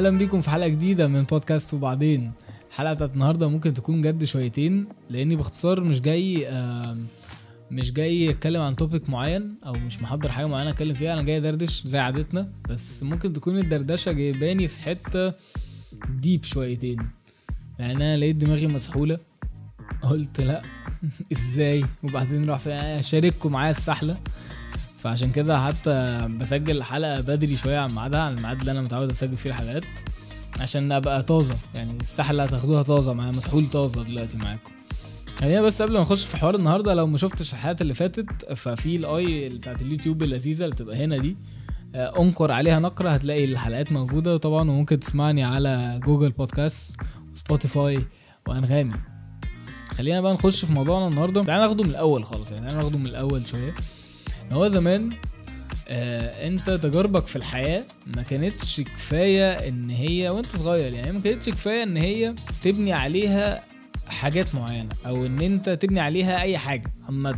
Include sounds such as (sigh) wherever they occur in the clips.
أهلا بيكم في حلقة جديدة من بودكاست وبعدين. الحلقة بتاعت النهارده ممكن تكون جد شويتين لأني باختصار مش جاي مش جاي أتكلم عن توبيك معين أو مش محضر حاجة معينة أتكلم فيها. أنا جاي ادردش زي عادتنا بس ممكن تكون الدردشة جايباني في حتة ديب شويتين. يعني أنا لقيت دماغي مسحولة قلت لأ (laughs) إزاي؟ وبعدين راح اشارككم معايا السحلة. فعشان كده حتى بسجل الحلقة بدري شوية عن ميعادها عن الميعاد اللي أنا متعود أسجل فيه الحلقات عشان أبقى طازة يعني السحله هتاخدوها طازة معايا مسحول طازة دلوقتي معاكم. خلينا بس قبل ما نخش في حوار النهارده لو ما شفتش الحلقات اللي فاتت ففي ال i بتاعت اليوتيوب اللذيذة اللي بتبقى هنا دي آه، انقر عليها نقرة هتلاقي الحلقات موجودة طبعا وممكن تسمعني على Google Podcast و Spotify و Anghami. خلينا بقى نخش في موضوعنا النهارده. تعالى ناخده من الأول خالص يعني تعالى ناخده من الأول شوية. هو زمان آه أنت تجاربك في الحياة ما كانتش كفاية إن هي وأنت صغير. يعني ما كانتش كفاية إن هي تبني عليها حاجات معينة أو إن أنت تبني عليها أي حاجة عامة.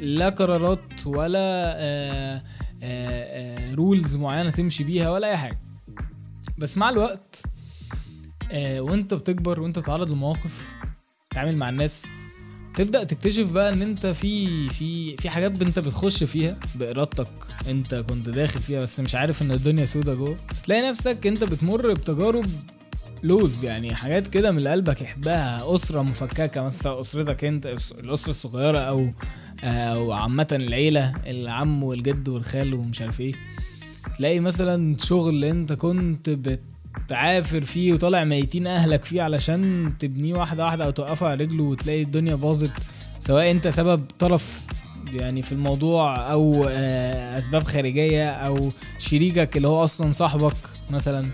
لا قرارات ولا آه آه آه رولز معينة تمشي بيها ولا أي حاجة. بس مع الوقت آه وأنت بتكبر وأنت بتتعرض لمواقف تتعامل مع الناس تبدأ تكتشف بقى إن أنت في في في حاجات أنت بتخش فيها بإرادتك أنت كنت داخل فيها بس مش عارف إن الدنيا سودة جوه. تلاقي نفسك أنت بتمر بتجارب لوز يعني حاجات كده من اللي قلبك يحبها أسرة مفككة مثلا أسرتك أنت الأسرة الصغيرة أو أو عامة العيلة العم والجد والخال ومش عارف إيه. تلاقي مثلا شغل أنت كنت بتعافر فيه وطالع ميتين أهلك فيه علشان تبنيه واحدة واحدة أو توقفه على رجله وتلاقي الدنيا باظت سواء أنت سبب طرف يعني في الموضوع أو آه، أسباب خارجية أو شريكك اللي هو أصلا صاحبك مثلا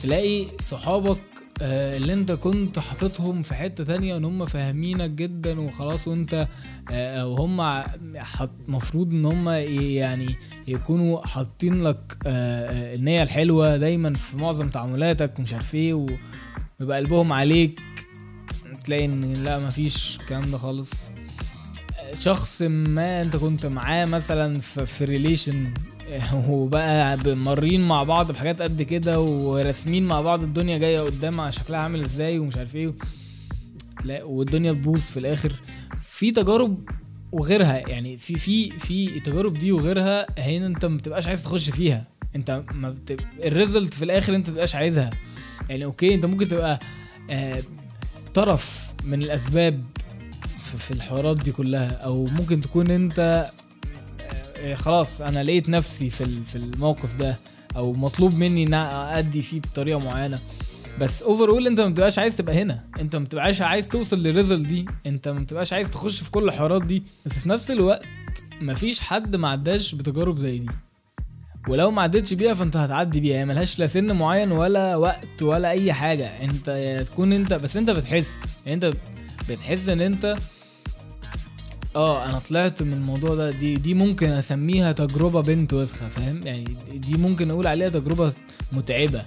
تلاقي صحابك آه، اللي انت كنت حاططهم في حتة تانية ان هم فاهمينك جدا وخلاص وانت آه، أو هم حط مفروض ان هم يعني يكونوا حاطين لك آه، آه، النية الحلوة دايما في معظم تعاملاتك ومش عارف إيه ويبقى قلبهم عليك تلاقي ان لا مفيش الكلام ده خالص. آه، شخص ما انت كنت معاه مثلا في ريليشن (laughs) وبقى مارين مع بعض بحاجات قد كده وراسمين مع بعض الدنيا جاية قدام على شكلها عامل إزاي ومش عارف إيه. تلاقي والدنيا تبوظ في الآخر. في تجارب وغيرها يعني في في في التجارب دي وغيرها هنا انت ما بتبقاش عايز تخش فيها. انت ما بت... ال result في الآخر انت ما بتبقاش عايزها. يعني okay انت ممكن تبقى آه طرف من الأسباب في, الحوارات دي كلها أو ممكن تكون انت خلاص أنا لقيت نفسي في في الموقف ده أو مطلوب مني إن ادي فيه بطريقة معينة. بس overall أنت ما بتبقاش عايز تبقى هنا. أنت ما بتبقاش عايز توصل لل result دي. أنت ما بتبقاش عايز تخش في كل الحوارات دي. بس في نفس الوقت مفيش حد ما عداش بتجارب زي دي. ولو ما عدتش بيها فأنت هتعدي بيها. هي ملهاش لا سن معين ولا وقت ولا أي حاجة. أنت تكون أنت بس أنت بتحس. أنت بتحس إن أنت آه أنا طلعت من الموضوع ده. دي دي ممكن أسميها تجربة بنت وسخة فاهم؟ يعني دي ممكن أقول عليها تجربة متعبة.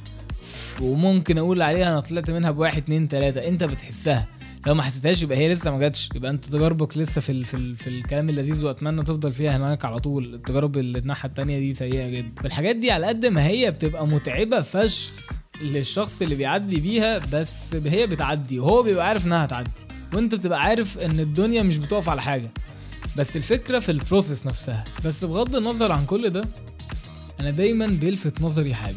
وممكن أقول عليها أنا طلعت منها بواحد اتنين تلاتة. أنت بتحسها. لو ما حسيتهاش يبقى هي لسه ما جاتش. يبقى أنت تجاربك لسه في ال في, ال في الكلام اللذيذ وأتمنى تفضل فيها هناك على طول. التجارب اللي الناحيه التانية دي سيئة جدا. والحاجات دي على قد ما هي بتبقى متعبة فشخ للشخص اللي بيعدي بيها بس هي بتعدي وهو بيبقى عارف إنها هتعدي. وانت بتبقى عارف ان الدنيا مش بتقف على حاجة. بس الفكرة في ال process نفسها. بس بغض النظر عن كل ده أنا دايما بيلفت نظري حاجة.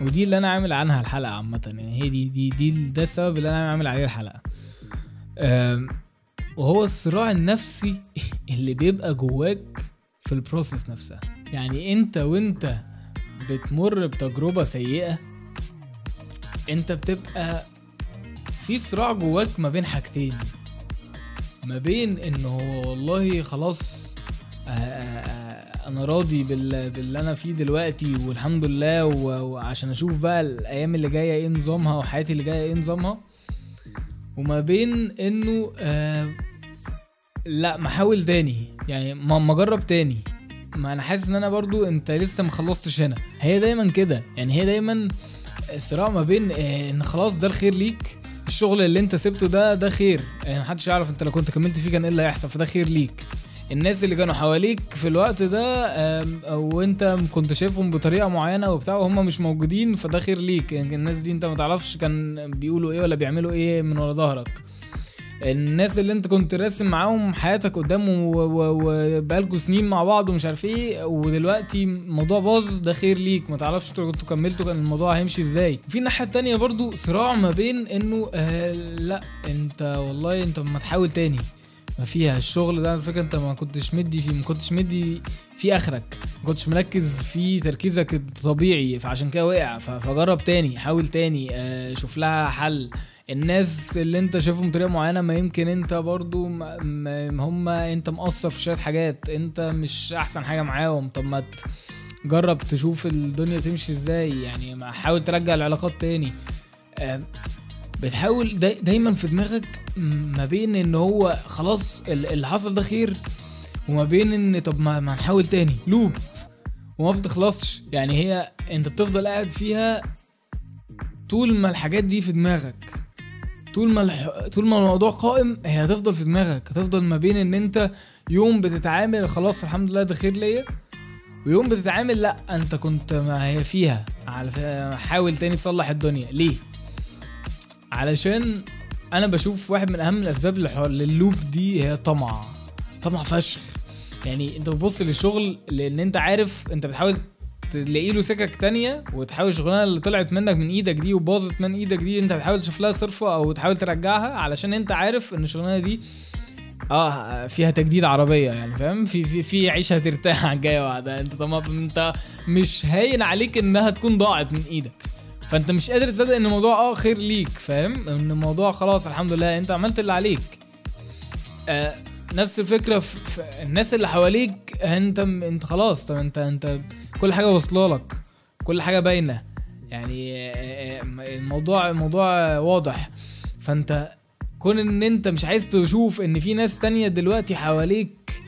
ودي اللي أنا عامل عنها الحلقة عامة. يعني هي دي دي دي ده السبب اللي أنا عامل عليه الحلقة. وهو الصراع النفسي (laughs) اللي بيبقى جواك في البروسيس نفسها. يعني أنت وأنت بتمر بتجربة سيئة أنت بتبقى في صراع جواك ما بين حاجتين. ما بين إنه والله خلاص آه، آه، آه، أنا راضي بال- باللي أنا فيه دلوقتي والحمد لله وعشان أشوف بقى الأيام اللي جاية إيه نظامها وحياتي اللي جاية إيه نظامها. وما بين إنه لا محاول تاني. يعني ما ما أجرب تاني. ما أنا حاسس إن أنا برضو أنت لسه مخلصتش هنا. هي دايما كده. يعني هي دايما الصراع ما بين إن خلاص ده الخير ليك الشغل اللي انت سبته ده ده خير. يعني محدش يعرف انت لو كنت كملت فيه كان إيه اللي هيحصل فده خير ليك. الناس اللي كانوا حواليك في الوقت ده وانت كنت شايفهم بطريقة معينة وبتاع وهم مش موجودين فده خير ليك. يعني الناس دي انت ما تعرفش كان بيقولوا إيه ولا بيعملوا إيه من ورا ظهرك. الناس اللي انت كنت راسم معاهم حياتك قدام وبقالكوا سنين مع بعض ومش عارف إيه ودلوقتي الموضوع باظ ده خير ليك. ما تعرفش كنتوا كملتوا كان الموضوع هيمشي إزاي. في الناحيه التانية برضو صراع ما بين انه آه لا انت والله انت ما تحاول تاني. ما فيها الشغل ده على فكرة انت ما كنتش مدي فيه ما كنتش مدي في اخرك. ما كنتش مركز في تركيزك الطبيعي فعشان كده وقع فجرب تاني حاول تاني آه شوف لها حل. الناس اللي انت شايفهم بطريقة معينة ما يمكن انت برضو هم انت مقصر في شوية حاجات انت مش أحسن حاجة معاهم. طب ما جرب تشوف الدنيا تمشي إزاي يعني ما حاول ترجع العلاقات تاني. آه، بتحاول داي دايما في دماغك ما بين ان هو خلاص ال- اللي حصل ده خير وما بين ان طب ما, ما نحاول تاني. لوب. وما بتخلصش. يعني هي انت بتفضل قاعد فيها طول ما الحاجات دي في دماغك. طول ما الح... طول ما الموضوع قائم هي هتفضل في دماغك. هتفضل ما بين إن أنت يوم بتتعامل خلاص الحمد لله ده خير ليا ويوم بتتعامل لأ أنت كنت ما هي فيها. على حاول تاني تصلح الدنيا. ليه؟ علشان أنا بشوف واحد من أهم الأسباب لللوب دي هي طمع. طمع فشخ. يعني أنت بتبص للشغل لأن أنت عارف أنت بتحاول تلاقي له سكك تانية وتحاول الشغلانة اللي طلعت منك من إيدك دي وباظت من إيدك دي انت بتحاول تشوف لها صرفه أو تحاول ترجعها علشان انت عارف ان الشغلانة دي آه فيها تجديد عربية يعني فاهم؟ في في في عيشة هترتاح الجايه (laughs) بعدها انت طبعا انت مش هاين عليك انها تكون ضاعت من إيدك. فانت مش قادر تصدق ان الموضوع آه خير ليك فاهم؟ ان الموضوع خلاص الحمد لله انت عملت اللي عليك. آه نفس الفكرة في, في الناس اللي حواليك انت انت خلاص طب انت انت كل حاجة واصلة لك. كل حاجة باينة. يعني الموضوع الموضوع واضح. فأنت كون إن أنت مش عايز تشوف إن في ناس تانية دلوقتي حواليك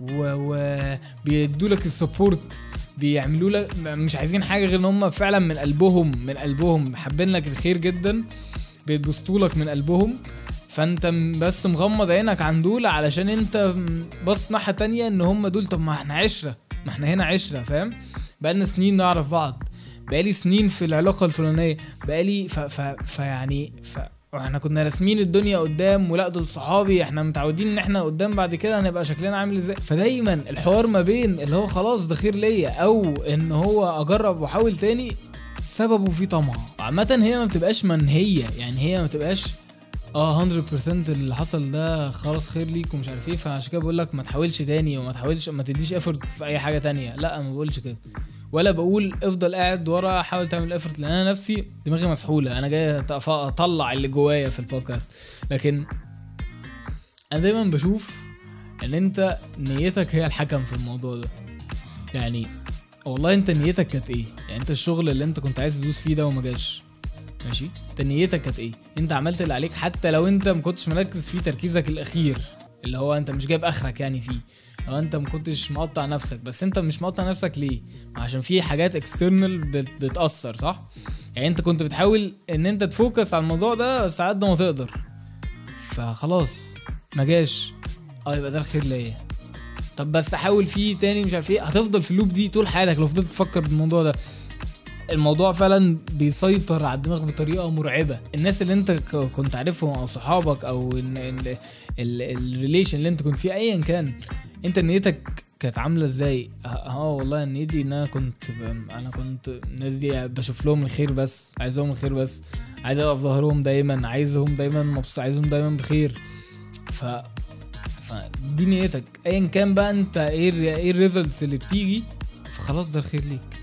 وبيدوا لك السبورت بيعملوا لك مش عايزين حاجة غير إن هم فعلا من قلبهم من قلبهم. حابين لك الخير جدا. بيتبسطوا لك من قلبهم. فأنت بس مغمض عينك عن دول علشان أنت بص ناحية تانية إن هم دول. طب ما إحنا عشرة. ما إحنا هنا عشرة فاهم؟ بقالنا سنين نعرف بعض. بقالي سنين في العلاقة الفلانية. بقالي ف ف فيعني ف وإحنا كنا راسمين الدنيا قدام ولا دول صحابي إحنا متعودين ان إحنا قدام بعد كده هنبقى شكلنا عامل إزاي. فدايما الحوار ما بين اللي هو خلاص ده خير ليا أو ان هو اجرب واحاول تاني سببه فيه طمع. عامة هي ما بتبقاش منهية يعني هي ما بتبقاش آه 100% اللي حصل ده خلاص خير ليك ومش عارف إيه. فعشان كده بقول لك ما تحاولش تاني وما تحاولش ما تديش effort في أي حاجة تانية. لا ما بقولش كده. ولا بقول افضل قاعد ورا حاول تعمل effort لأن أنا نفسي دماغي مسحولة. أنا جاي أطلع اللي جوايا في البودكاست لكن أنا دايما بشوف إن أنت نيتك هي الحكم في الموضوع ده. يعني والله أنت نيتك كانت إيه؟ يعني أنت الشغل اللي أنت كنت عايز تدوس فيه ده وما جاش. ماشي؟ انت نيتك كانت إيه؟ أنت عملت اللي عليك حتى لو أنت ما كنتش مركز في تركيزك الأخير اللي هو أنت مش جايب آخرك يعني فيه. لو أنت ما كنتش مقطع نفسك. بس أنت مش مقطع نفسك ليه؟ عشان في حاجات external بتأثر صح؟ يعني أنت كنت بتحاول إن أنت ت focus على الموضوع ده بس قد ما تقدر. فخلاص ما جاش. آه يبقى ده الخير ليا. طب بس احاول فيه تاني مش عارف إيه. هتفضل في ال loop دي طول حياتك لو فضلت تفكر بالموضوع ده. الموضوع فعلا بيسيطر على الدماغ بطريقة مرعبة. الناس اللي انت كنت عارفهم أو صحابك أو ال relation اللي انت كنت فيه ايا كان انت نيتك كانت عاملة إزاي؟ أه آه والله نيتي إن أنا كنت أنا كنت الناس دي بشوف لهم الخير بس عايز لهم الخير بس عايز ابقى في ظهرهم دايما عايزهم دايما مبسوط عايزهم دايما بخير. ف فدي نيتك. ايا كان بقى انت إيه إيه ال results اللي بتيجي فخلاص ده الخير ليك.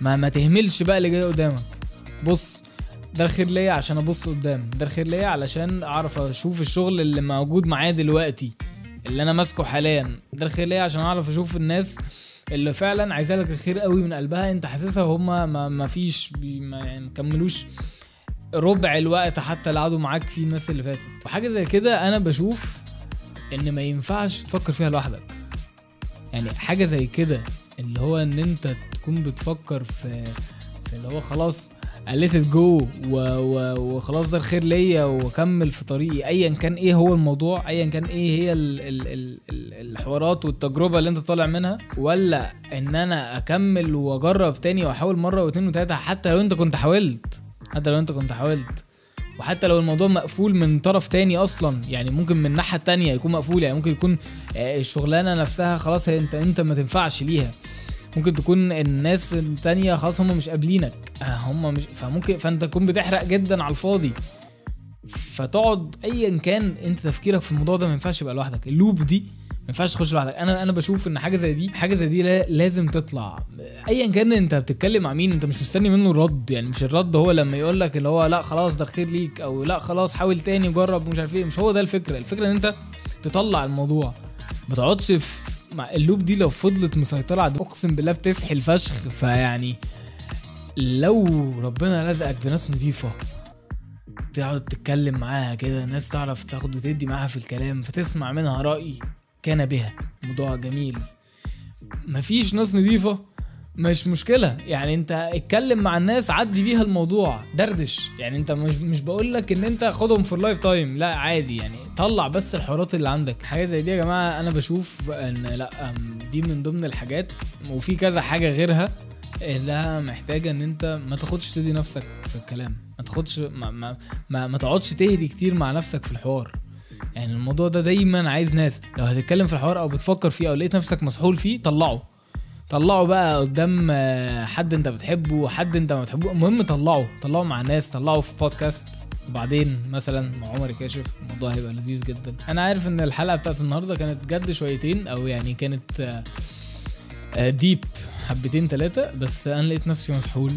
ما ما تهملش بقى اللي جاي قدامك. بص ده الخير ليا عشان أبص قدام. ده الخير ليا علشان أعرف أشوف الشغل اللي موجود معايا دلوقتي اللي أنا ماسكه حاليا. ده الخير ليا عشان أعرف أشوف الناس اللي فعلا عايزة لك الخير قوي من قلبها. أنت حاسسها وهم ما, ما فيش ما يعني كملوش ربع الوقت حتى اللي قعدوا معاك فيه الناس اللي فاتت. وحاجة زي كده أنا بشوف إن ما ينفعش تفكر فيها لوحدك. يعني حاجة زي كده اللي هو إن أنت تكون بتفكر في في اللي هو خلاص قلت جو وخلاص ده الخير ليا وأكمل في طريقي. ايا كان إيه هو الموضوع؟ ايا كان إيه هي ال ال ال ال الحوارات والتجربة اللي أنت طالع منها؟ ولا إن أنا أكمل وأجرب تاني وأحاول مرة واثنين وثلاثه حتى لو أنت كنت حاولت؟ حتى لو أنت كنت حاولت. وحتى لو الموضوع مقفول من طرف تاني أصلا يعني ممكن من الناحيه التانيه يكون مقفول يعني ممكن يكون آه، الشغلانة نفسها خلاص أنت أنت ما تنفعش ليها. ممكن تكون الناس التانية خلاص هم مش قابلينك. آه، هم مش فممكن فأنت تكون بتحرق جدا على الفاضي. فتقعد ايا كان أنت تفكيرك في الموضوع ده ما ينفعش يبقى لوحدك. اللوب دي ينفعش تخش لوحدك. أنا أنا بشوف إن حاجة زي دي حاجة زي دي لازم تطلع. ايا كان أنت بتتكلم مع مين أنت مش مستني منه الرد يعني مش الرد هو لما يقول لك اللي هو لأ خلاص ده خير ليك أو لأ خلاص حاول تاني جرب ومش عارف إيه. مش هو ده الفكرة. الفكرة إن أنت تطلع الموضوع. ما تقعدش في مع ال loop دي لو فضلت مسيطرة على أقسم بالله بتسحل فشخ. فيعني لو ربنا لزقك بناس نظيفة تقعد تتكلم معاها كده الناس تعرف تاخد وتدي معاها في الكلام فتسمع منها رأي. كان بها موضوع جميل. مفيش ناس نظيفة. مش مشكلة. يعني انت اتكلم مع الناس عدي بيها الموضوع. دردش. يعني انت مش مش بقول لك ان انت خدهم في ال lifetime لا عادي. يعني طلع بس الحوارات اللي عندك. حاجة زي دي يا جماعة أنا بشوف إن لأ دي من ضمن الحاجات. وفي كذا حاجة غيرها اللي محتاجة إن انت ما تاخدش تدي نفسك في الكلام. ما تاخدش ما, ما, ما, ما تقعدش تهري كتير مع نفسك في الحوار. يعني الموضوع ده دايما عايز ناس. لو هتتكلم في الحوار أو بتفكر فيه أو لقيت نفسك مسحول فيه طلعه. طلعه بقى قدام آه، حد أنت بتحبه حد أنت ما بتحبه. المهم طلعه. طلعه مع ناس طلعه في بودكاست وبعدين مثلا مع عمر كاشف الموضوع هيبقى لذيذ جدا. أنا عارف إن الحلقة بتاعت النهارده كانت جد شويتين أو يعني كانت deep آه، حبتين ثلاثة بس أنا لقيت نفسي مسحول.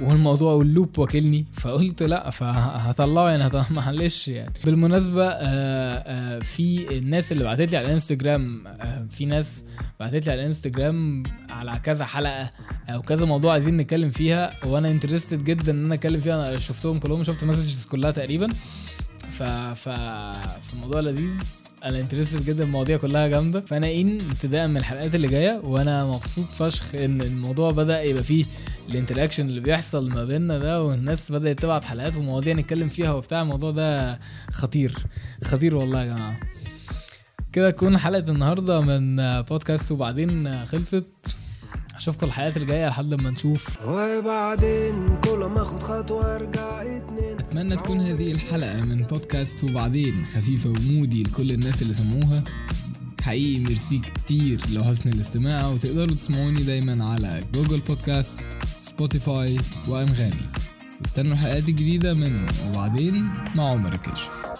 والموضوع وال loop واكلني فقلت لا فهطلعه يعني (laughs) معلش يعني. بالمناسبة آه، آه، في الناس اللي بعتت لي على الانستجرام آه، في ناس بعتت لي على الانستجرام على كذا حلقة أو كذا موضوع عايزين نتكلم فيها وأنا interested جدا إن أنا أتكلم فيها. أنا شفتهم كلهم شفت ال messages كلها تقريبا. ف ف فالموضوع لذيذ. أنا interested جدا المواضيع كلها جامدة. فأنا إن ابتداء من الحلقات اللي جاية وأنا مبسوط فشخ إن الموضوع بدأ يبقى فيه ال interaction اللي بيحصل ما بيننا ده والناس بدأت تبعت حلقات ومواضيع نتكلم فيها وبتاع. الموضوع ده خطير خطير والله يا جماعة. كده تكون حلقة النهارده من بودكاست وبعدين خلصت. أشوفكم الحلقات الجاية لحد ما نشوف. وبعدين كل ما أخد خطوة أرجع تكون هذه الحلقة من بودكاست وبعدين خفيفة ومودي لكل الناس اللي سمعوها. حقيقي ميرسي كتير لو حسن الاستماع وتقدروا تسمعوني دايما على جوجل بودكاست سبوتيفاي وأنغامي. واستنوا الحلقات الجديدة من وبعدين مع عمر الكاشف.